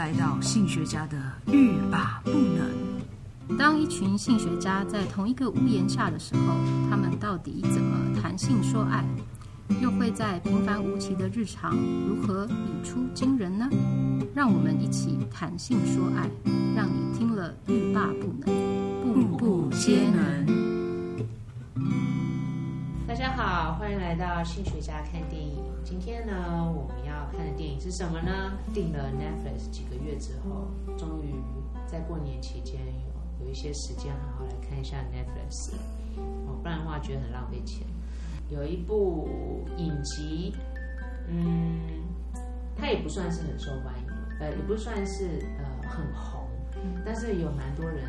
来到性学家的欲罢不能。当一群性学家在同一个屋檐下的时候，他们到底怎么谈性说爱？又会在平凡无奇的日常如何语出惊人呢？让我们一起谈性说爱，让你听了欲罢不能，步步皆能。大家好，欢迎来到新学家看电影。今天呢，我们要看的电影是什么呢？订了 Netflix 几个月之后，终于在过年期间有有一些时间好好来看一下 Netflix。哦，不然的话觉得很浪费钱。有一部影集，嗯，它也不算是很受欢迎，呃，也不算是呃很红，但是有蛮多人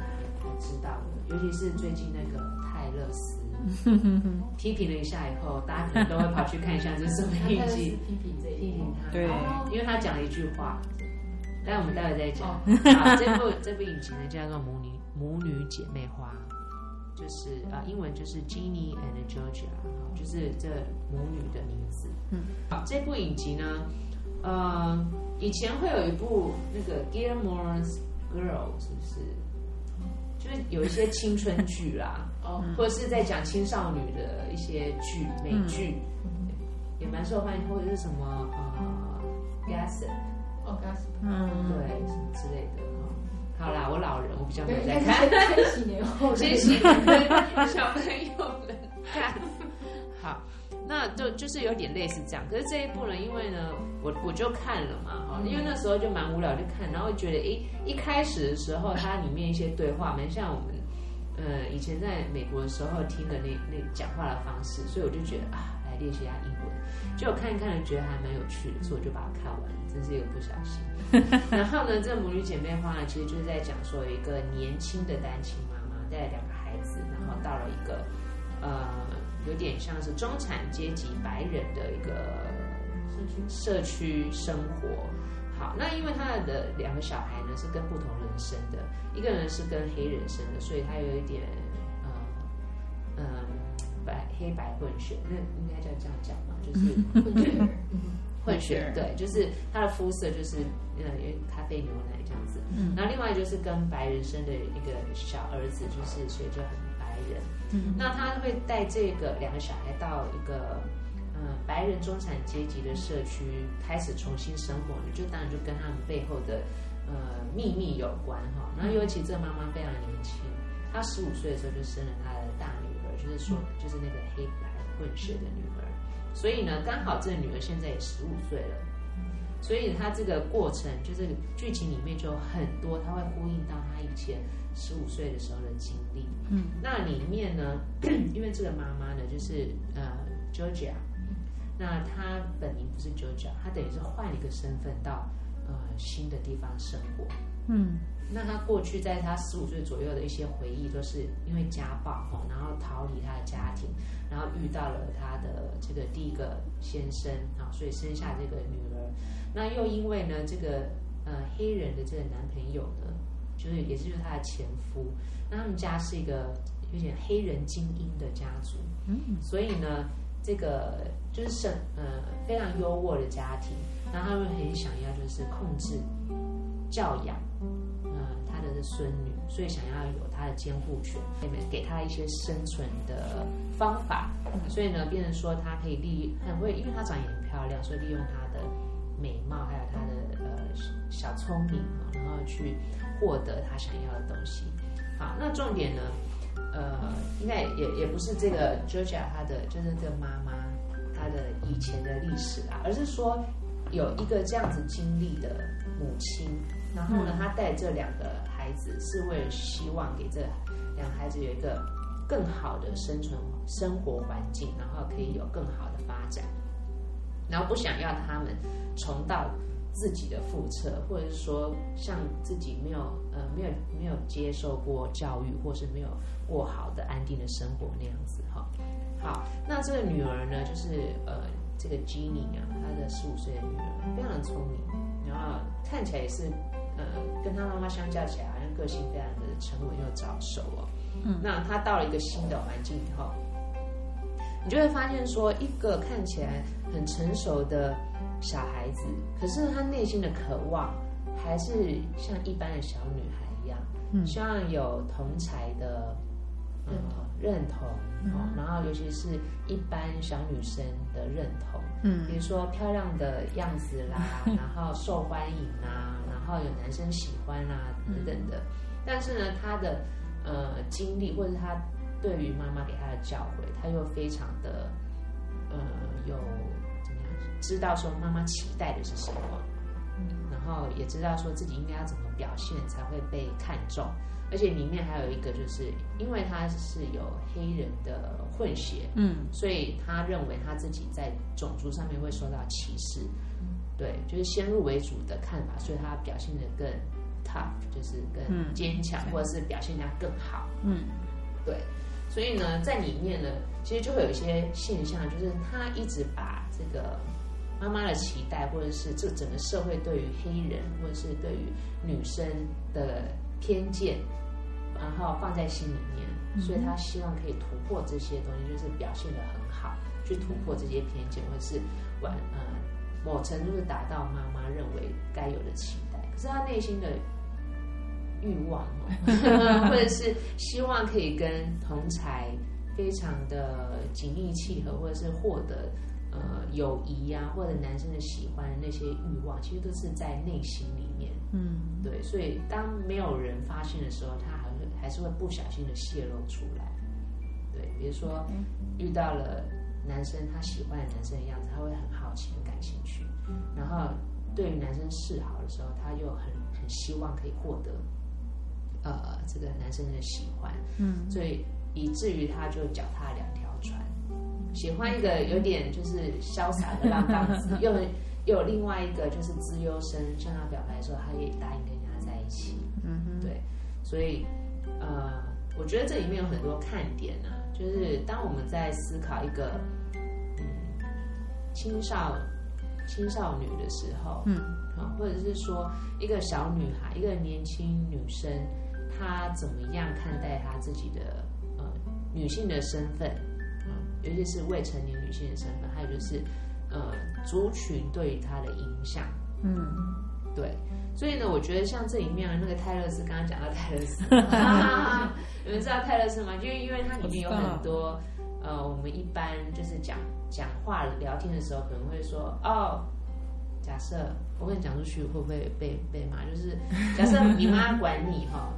知道的，尤其是最近那个泰勒斯 批评了一下以后，大家可能都会跑去看一下这是什么影集，批评这批评他，对，因为他讲了一句话，但我们待会再讲。好，这部这部影集呢叫做《母女母女姐妹花》。就是啊，英文就是 Jenny and Georgia，就是这母女的名字。嗯，好，这部影集呢，呃，以前会有一部那个 Gilmore's Girls，是不是？就是有一些青春剧啦，哦，或者是在讲青少女的一些剧，美剧，也蛮受欢迎，或者是什么呃，Gossip，哦，Gossip，嗯，对，什么之类的。好啦，我老人，我比较没有在看。千禧年后，千禧年小朋友们。看。好，那就就是有点类似这样。可是这一部呢，因为呢，我我就看了嘛，哈，因为那时候就蛮无聊，就看，然后觉得，哎，一开始的时候，它里面一些对话蛮像我们，呃，以前在美国的时候听的那那讲话的方式，所以我就觉得啊，来练习一下英文。就我看一看了，觉得还蛮有趣的，所以我就把它看完了。真是一个不小心。然后呢，这母女姐妹花呢，其实就是在讲说一个年轻的单亲妈妈带两个孩子，然后到了一个呃，有点像是中产阶级白人的一个社区社区生活。好，那因为他的两个小孩呢是跟不同人生的，一个人是跟黑人生的，所以他有一点呃嗯、呃、白黑白混血，那应该叫这样讲嘛，就是混血。混血，对，就是他的肤色就是呃，咖啡牛奶这样子。嗯，然后另外就是跟白人生的一个小儿子，就是所以就很白人。嗯，那他会带这个两个小孩到一个嗯、呃、白人中产阶级的社区开始重新生活，就当然就跟他们背后的呃秘密有关哈。然后尤其这个妈妈非常年轻，她十五岁的时候就生了她的大女儿，就是说就是那个黑白混血的女儿。所以呢，刚好这个女儿现在也十五岁了，所以他这个过程就是剧情里面就很多，他会呼应到他以前十五岁的时候的经历。嗯，那里面呢，因为这个妈妈呢，就是呃，Georgia，那她本名不是 Georgia，她等于是换了一个身份到呃新的地方生活。嗯，那他过去在他十五岁左右的一些回忆，都是因为家暴哦，然后逃离他的家庭。然后遇到了他的这个第一个先生啊，所以生下这个女儿。那又因为呢，这个呃黑人的这个男朋友呢，就是也是就是他的前夫。那他们家是一个有点黑人精英的家族，嗯，所以呢，这个就是生呃非常优渥的家庭。那他们很想要就是控制教养他。的孙女，所以想要有他的监护权，给他一些生存的方法，所以呢，变成说他可以利很会，因为他长得也很漂亮，所以利用他的美貌还有他的呃小聪明，然后去获得他想要的东西。好，那重点呢，呃，应该也也不是这个 Georgia 他的就是这个妈妈她的以前的历史啦，而是说有一个这样子经历的母亲，然后呢，他带这两个。孩子是为了希望给这两个孩子有一个更好的生存生活环境，然后可以有更好的发展，然后不想要他们重蹈自己的覆辙，或者是说像自己没有呃没有没有接受过教育，或是没有过好的安定的生活那样子哈。好，那这个女儿呢，就是呃这个 Ginny 啊，她的十五岁的女儿，非常的聪明，然后看起来也是。呃，跟他妈妈相较起来，好像个性非常的沉稳又早熟哦。嗯，那他到了一个新的环境以后，你就会发现说，一个看起来很成熟的小孩子，可是他内心的渴望还是像一般的小女孩一样，嗯、希望有同才的认同，认同，嗯、然后尤其是一般小女生的认同，嗯，比如说漂亮的样子啦，嗯、然后受欢迎啊，然后有男生喜欢啊等等的。嗯、但是呢，她的呃经历或者她对于妈妈给她的教诲，她又非常的呃有怎么样，知道说妈妈期待的是什么。然后也知道说自己应该要怎么表现才会被看中，而且里面还有一个，就是因为他是有黑人的混血，嗯，所以他认为他自己在种族上面会受到歧视，对，就是先入为主的看法，所以他表现的更 tough，就是更坚强，或者是表现得更好，嗯，对，所以呢，在里面呢，其实就会有一些现象，就是他一直把这个。妈妈的期待，或者是这整个社会对于黑人，或者是对于女生的偏见，然后放在心里面，所以他希望可以突破这些东西，就是表现的很好，去突破这些偏见，或者是完呃某程度是达到妈妈认为该有的期待。可是他内心的欲望哦，或者是希望可以跟同才非常的紧密契合，或者是获得。呃，友谊呀，或者男生的喜欢的那些欲望，其实都是在内心里面。嗯，对，所以当没有人发现的时候，他还会还是会不小心的泄露出来。对，比如说遇到了男生他喜欢的男生的样子，他会很好奇、很感兴趣。然后对于男生示好的时候，他又很很希望可以获得呃这个男生的喜欢。嗯，所以以至于他就脚踏两条船。喜欢一个有点就是潇洒的浪荡子，又又有另外一个就是资优生向他表白的时候，他也答应跟人家在一起。嗯哼，对，所以呃，我觉得这里面有很多看点啊，就是当我们在思考一个嗯青少青少女的时候，嗯，啊，或者是说一个小女孩，一个年轻女生，她怎么样看待她自己的呃女性的身份？尤其是未成年女性的身份，还有就是，呃，族群对于她的影响，嗯，对，所以呢，我觉得像这里面那个泰勒斯，刚刚讲到泰勒斯，你们知道泰勒斯吗？就因为它里面有很多，呃，我们一般就是讲讲话聊天的时候，可能会说，哦，假设我跟你讲出去会不会被被骂？就是假设你妈管你哈，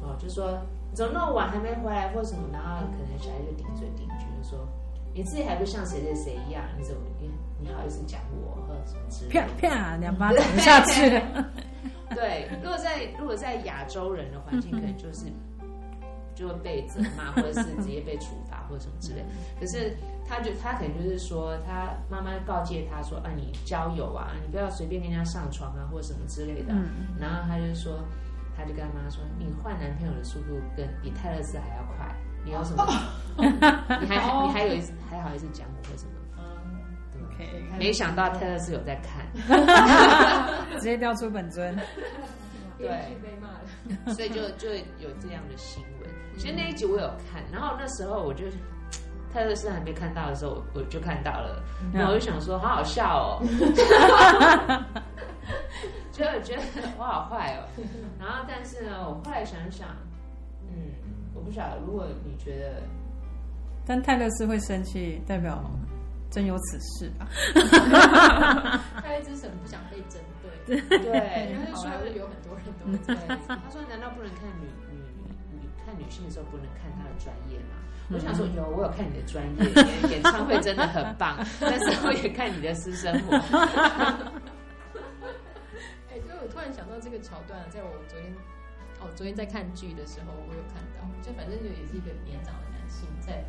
哦，就说怎么那么晚还没回来或什么，然后可能小孩就顶嘴顶嘴，就说。你自己还不像谁谁谁一样，你怎么你你好意思讲我或者什么之类的？啪啪两巴掌下去。对，如果在如果在亚洲人的环境，可能就是就会被责骂，或者是直接被处罚或者什么之类。可是他就他可能就是说，他妈妈告诫他说啊，你交友啊，你不要随便跟人家上床啊，或者什么之类的。然后他就说，他就跟他妈说，你换男朋友的速度跟比泰勒斯还要快。你有什么？你还你还有一次还好意思讲我为什么？嗯，OK。没想到泰勒是有在看，直接调出本尊。对，被骂了，所以就就有这样的新闻。其实那一集我有看，然后那时候我就泰勒斯还没看到的时候，我就看到了，然后我就想说，好好笑哦，就 觉得我好坏哦。然后但是呢，我后来想想，嗯。我不晓得，如果你觉得，但泰勒斯会生气，代表真有此事吧？他一直很不想被针对，对，因为说有很多人都会这样。他说：“难道不能看女女女看女性的时候不能看她的专业吗？”我想说：“有，我有看你的专业，演唱会真的很棒，但是我也看你的私生活。”哎，所以我突然想到这个桥段，在我昨天。哦，昨天在看剧的时候，我有看到，就反正就也是一个年长的男性在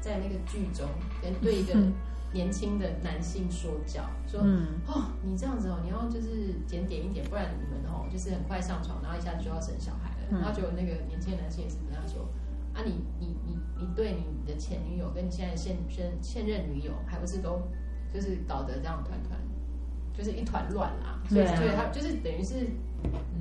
在那个剧中跟对一个 年轻的男性说教，说，嗯、哦，你这样子哦，你要就是检点一点，不然你们哦就是很快上床，然后一下子就要生小孩了。嗯、然后就有那个年轻的男性也是跟他说，啊你，你你你你对你的前女友跟你现在现现现任女友，还不是都就是搞得这样团团，就是一团乱啊。所以对他就是等于是。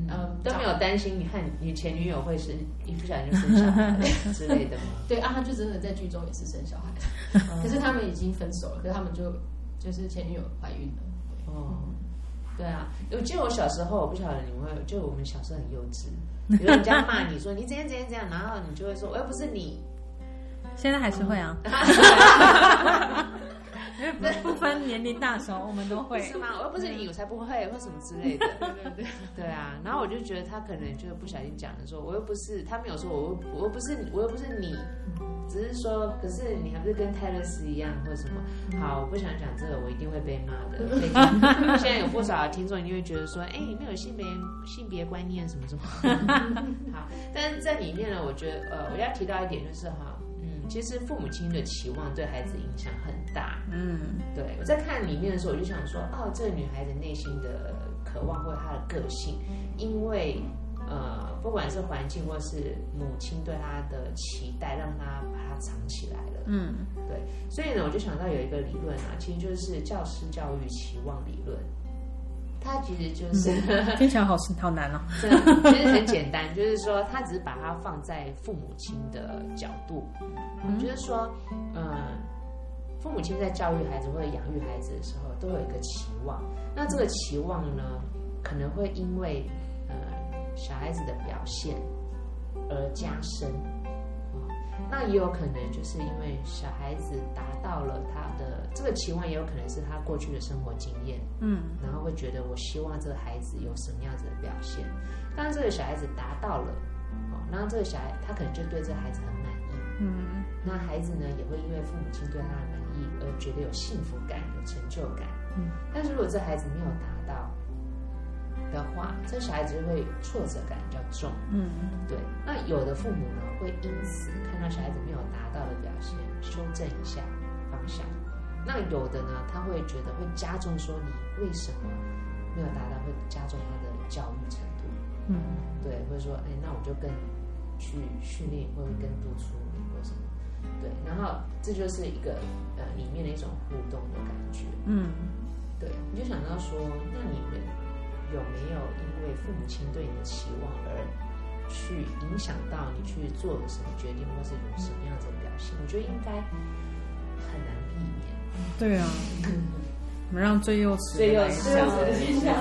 嗯，都没有担心，你和你前女友会生一不小心就生小孩之类的吗？对啊，他就真的在剧中也是生小孩，可是他们已经分手了，可是他们就就是前女友怀孕了。哦，对啊，我记得我小时候，我不晓得你们会，就我们小时候很幼稚，比如人家骂你说你怎样怎样怎样，然后你就会说我又不是你。现在还是会啊。不分年龄大小，我们都会是吗？我又不是你，我才不会，或什么之类的。对对对，对啊。然后我就觉得他可能就不小心讲的说，我又不是，他没有说我又我又不是，我又不是你，只是说，可是你还不是跟泰勒斯一样，或什么？好，我不想讲这个，我一定会被骂的。现在有不少听众一定会觉得说，哎，你没有性别性别观念什么什么。好，但是在里面呢，我觉得呃，我要提到一点就是哈。其实父母亲的期望对孩子影响很大。嗯，对，我在看里面的时候，我就想说，哦，这个女孩子内心的渴望或者她的个性，因为呃，不管是环境或是母亲对她的期待，让她把她藏起来了。嗯，对，所以呢，我就想到有一个理论啊，其实就是教师教育期望理论。它其实就是非常好，好难哦。对，其实很简单，就是说，他只是把它放在父母亲的角度，嗯，就是说，嗯，父母亲在教育孩子或者养育孩子的时候，都有一个期望。那这个期望呢，可能会因为呃小孩子的表现而加深。那也有可能就是因为小孩子达到了他的这个期望，也有可能是他过去的生活经验，嗯，然后会觉得我希望这个孩子有什么样子的表现。当这个小孩子达到了，哦，然后这个小孩他可能就对这个孩子很满意，嗯，那孩子呢也会因为父母亲对他的满意而觉得有幸福感、有成就感，嗯。但是如果这孩子没有达到的话，这小孩子就会挫折感比较重，嗯，对。那有的父母呢会因此。看到小孩子没有达到的表现，修正一下方向。那有的呢，他会觉得会加重说你为什么没有达到，会加重他的教育程度。嗯，对，或者说，哎，那我就更去训练，或者更督促你，或什么。对，然后这就是一个呃里面的一种互动的感觉。嗯，对，你就想到说，那你们有没有因为父母亲对你的期望而去影响到你去做什么决定，或是有什么样子的表现？我觉得应该很难避免。对啊，我们让最幼稚、最幼稚的先讲。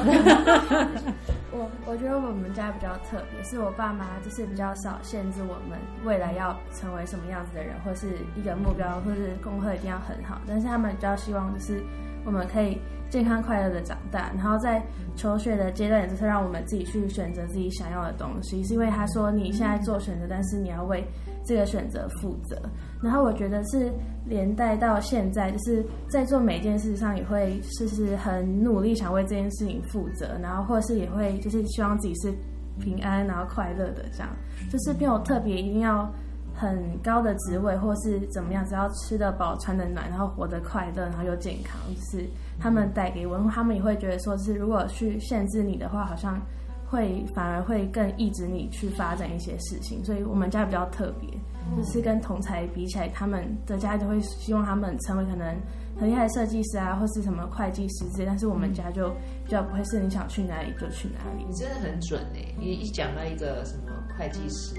我我觉得我们家比较特别，是我爸妈就是比较少限制我们未来要成为什么样子的人，或是一个目标，或是功课一定要很好。但是他们比较希望就是我们可以。健康快乐的长大，然后在求学的阶段，也就是让我们自己去选择自己想要的东西。是因为他说你现在做选择，但是你要为这个选择负责。然后我觉得是连带到现在，就是在做每件事上也会是是很努力想为这件事情负责，然后或是也会就是希望自己是平安然后快乐的这样，就是没有特别一定要很高的职位或是怎么样，只要吃得饱、穿得暖，然后活得快乐，然后又健康，就是。他们带给我，他们也会觉得说，是如果去限制你的话，好像会反而会更抑制你去发展一些事情。所以我们家比较特别，就是跟同才比起来，他们的家就会希望他们成为可能很厉害的设计师啊，或是什么会计师之类。但是我们家就比较不会是你想去哪里就去哪里。你真的很准哎！你一讲到一个什么会计师，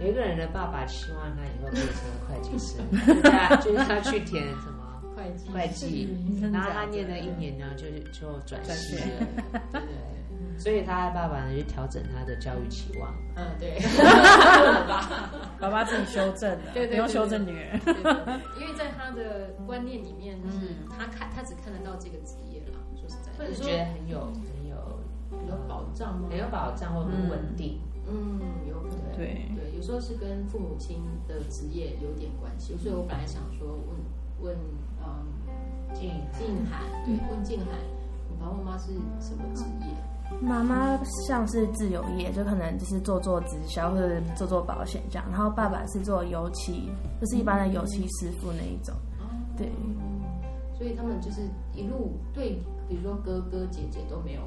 有一个人的爸爸希望他以后可以成为会计师，就是他去填什么。会计，会计然后他念了一年呢，就就转系了，对对。所以他爸爸呢就调整他的教育期望。嗯，对。爸爸自己修正的，对对，不用修正女儿。因为在他的观念里面，就是他看他只看得到这个职业啦，说实在，或者觉得很有很有有保障吗？很有保障或很稳定。嗯，有可能。对对，有时候是跟父母亲的职业有点关系，所以我本来想说问问。嗯，静静涵，对，问静涵，你爸爸妈妈是什么职业？妈妈像是自由业，就可能就是做做直销或者做做保险这样。然后爸爸是做油漆，就是一般的油漆师傅那一种。对，所以他们就是一路对，比如说哥哥姐姐都没有。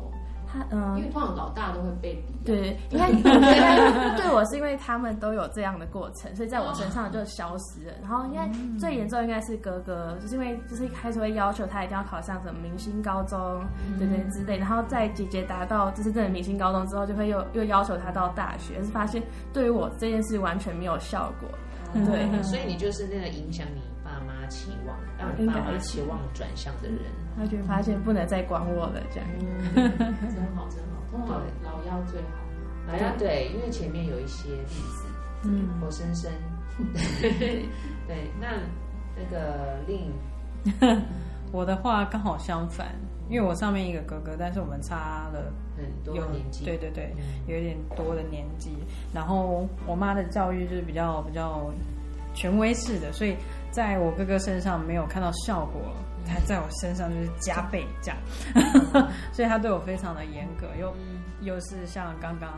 他嗯，因为通常老大都会被比。对，因为 对我是因为他们都有这样的过程，所以在我身上就消失了。然后应该最严重应该是哥哥，就是因为就是一开始会要求他一定要考上什么明星高中，对对之类。然后在姐姐达到就是这个明星高中之后，就会又又要求他到大学，是发现对于我这件事完全没有效果。对，所以你就是那个影响你期望，让你爸妈期望转向的人，他就发现不能再管我了，这样。嗯、真好，真好，通常老幺最好。老幺对，因为前面有一些例子，嗯，活生生。对，那那个令，我的话刚好相反，因为我上面一个哥哥，但是我们差了很多年纪，对对对，有一点多的年纪。然后我妈的教育就是比较比较权威式的，所以在我哥哥身上没有看到效果，他在我身上就是加倍这样，所以他对我非常的严格，又又是像刚刚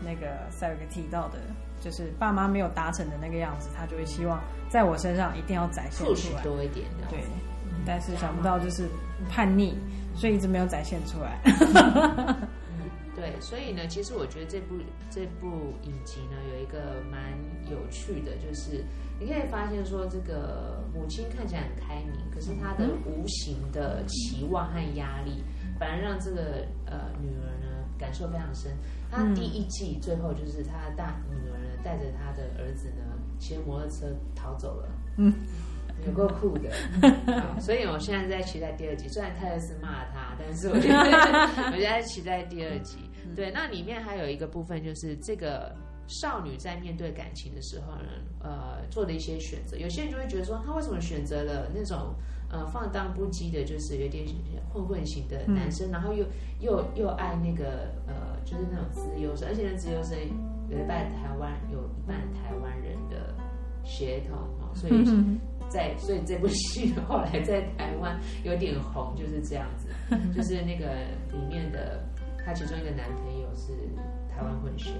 那个赛维克提到的。就是爸妈没有达成的那个样子，他就会希望在我身上一定要展现出来多一点。对，但是想不到就是叛逆，所以一直没有展现出来。所以呢，其实我觉得这部这部影集呢，有一个蛮有趣的，就是你可以发现说，这个母亲看起来很开明，可是她的无形的期望和压力，反而让这个呃女儿呢感受非常深。她第一季最后就是她的大女儿呢。带着她的儿子呢，骑着摩托车逃走了。嗯，有够酷的。所以我现在在期待第二集。虽然泰勒斯骂了他，但是我觉得 我现在期待第二集。对，那里面还有一个部分，就是这个少女在面对感情的时候呢，呃，做的一些选择。有些人就会觉得说，她为什么选择了那种呃放荡不羁的，就是有点混混型的男生，然后又又又爱那个呃，就是那种自由生，而且那自由生。有一半台湾，有一半台湾人的血统哦，所以 在所以这部戏后来在台湾有点红，就是这样子，就是那个里面的她其中一个男朋友是台湾混血，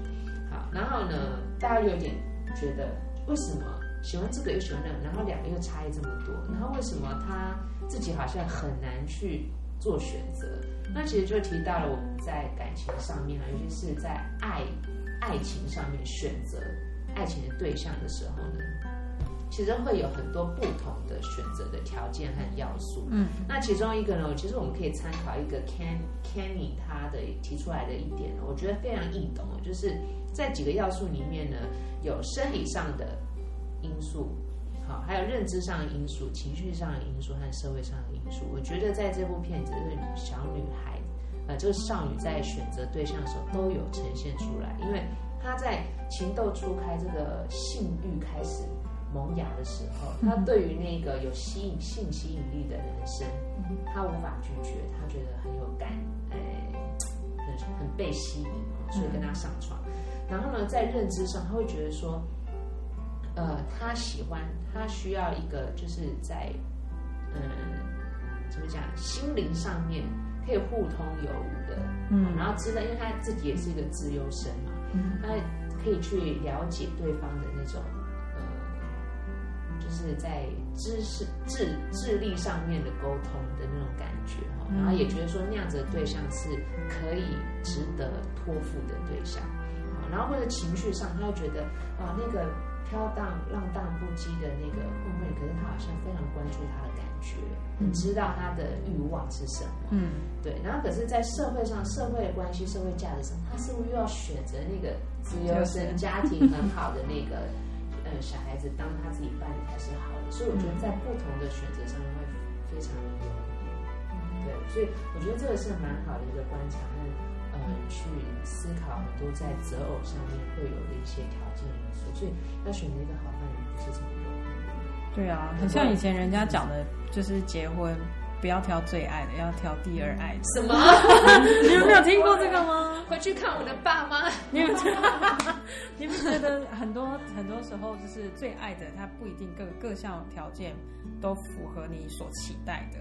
好，然后呢，大家有点觉得为什么喜欢这个又喜欢那个，然后两个又差异这么多，然后为什么他自己好像很难去做选择？那其实就提到了我们在感情上面啊，尤其是在爱。爱情上面选择爱情的对象的时候呢，其实会有很多不同的选择的条件和要素。嗯，那其中一个呢，其实我们可以参考一个 Ken Kenny 他的提出来的一点，我觉得非常易懂，就是在几个要素里面呢，有生理上的因素，好，还有认知上的因素、情绪上的因素和社会上的因素。我觉得在这部片子，这个小女孩。呃，这个少女在选择对象的时候都有呈现出来，因为她在情窦初开，这个性欲开始萌芽的时候，他对于那个有吸引性吸引力的人生，他无法拒绝，他觉得很有感，哎，很很被吸引，所以跟他上床。然后呢，在认知上，他会觉得说，呃，他喜欢，他需要一个就是在，嗯，怎么讲，心灵上面。可以互通有无的，嗯，然后知道，因为他自己也是一个自由身嘛，嗯，他可以去了解对方的那种，是在知识、智智力上面的沟通的那种感觉哈，然后也觉得说那样子的对象是可以值得托付的对象，然后或者情绪上，他又觉得啊，那个飘荡浪荡不羁的那个混混，可是他好像非常关注他的感觉，很知道他的欲望是什么，嗯，对。然后可是，在社会上、社会关系、社会价值上，他似乎又要选择那个自由身、家庭很好的那个呃小孩子当他自己伴侣才是好的。所以我觉得在不同的选择上面会非常的有，对。所以我觉得这个是蛮好的一个观察，和呃去思考很多在择偶上面会有的一些条件因素。所以要选择一个好伴侣不是这么容易。对啊，很像以前人家讲的。就是结婚不要挑最爱的，要挑第二爱的。什么？你们没有听过这个吗？回去看我的爸妈。你们觉得？你们觉得很多很多时候就是最爱的，他不一定各各项条件都符合你所期待的。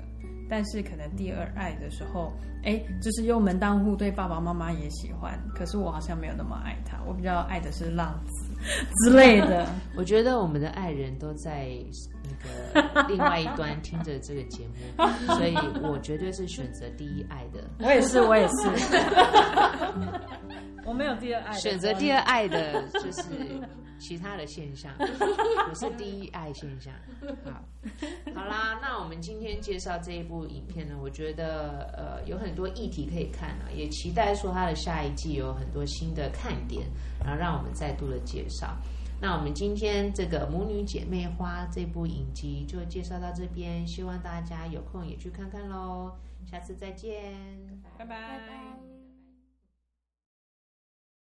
但是可能第二爱的时候，哎，就是又门当户对，爸爸妈妈也喜欢。可是我好像没有那么爱他，我比较爱的是浪子 之类的。我觉得我们的爱人都在。那个另外一端听着这个节目，所以我绝对是选择第一爱的。我也是，我也是。我没有第二爱。选择第二爱的就是其他的现象，不是第一爱现象。好，好啦，那我们今天介绍这一部影片呢，我觉得呃有很多议题可以看啊，也期待说它的下一季有很多新的看点，然后让我们再度的介绍。那我们今天这个母女姐妹花这部影集就介绍到这边，希望大家有空也去看看喽。下次再见，拜拜。拜拜。